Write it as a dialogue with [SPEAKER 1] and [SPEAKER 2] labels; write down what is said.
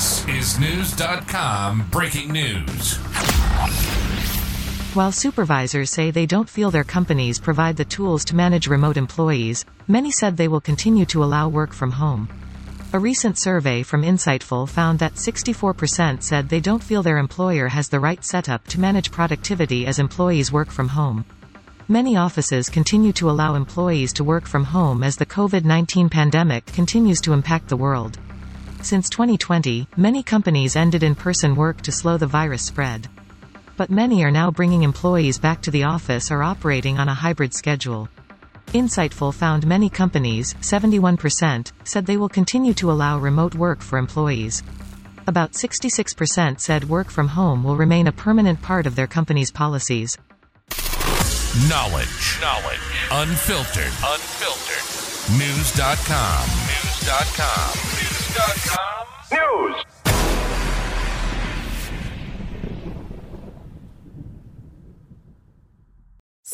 [SPEAKER 1] This is Knewz.com breaking news.
[SPEAKER 2] While supervisors say they don't feel their companies provide the tools to manage remote employees, many said they will continue to allow work from home. A recent survey from Insightful found that 64% said they don't feel their employer has the right setup to manage productivity as employees work from home. Many offices continue to allow employees to work from home as the COVID-19 pandemic continues to impact the world. Since 2020, many companies ended in-person work to slow the virus spread. But many are now bringing employees back to the office or operating on a hybrid schedule. Insightful found many companies, 71%, said they will continue to allow remote work for employees. About 66% said work from home will remain a permanent part of their company's policies.
[SPEAKER 1] Knowledge. Knowledge. Unfiltered. Unfiltered. Knewz.com. Knewz.com. Knewz.com. News.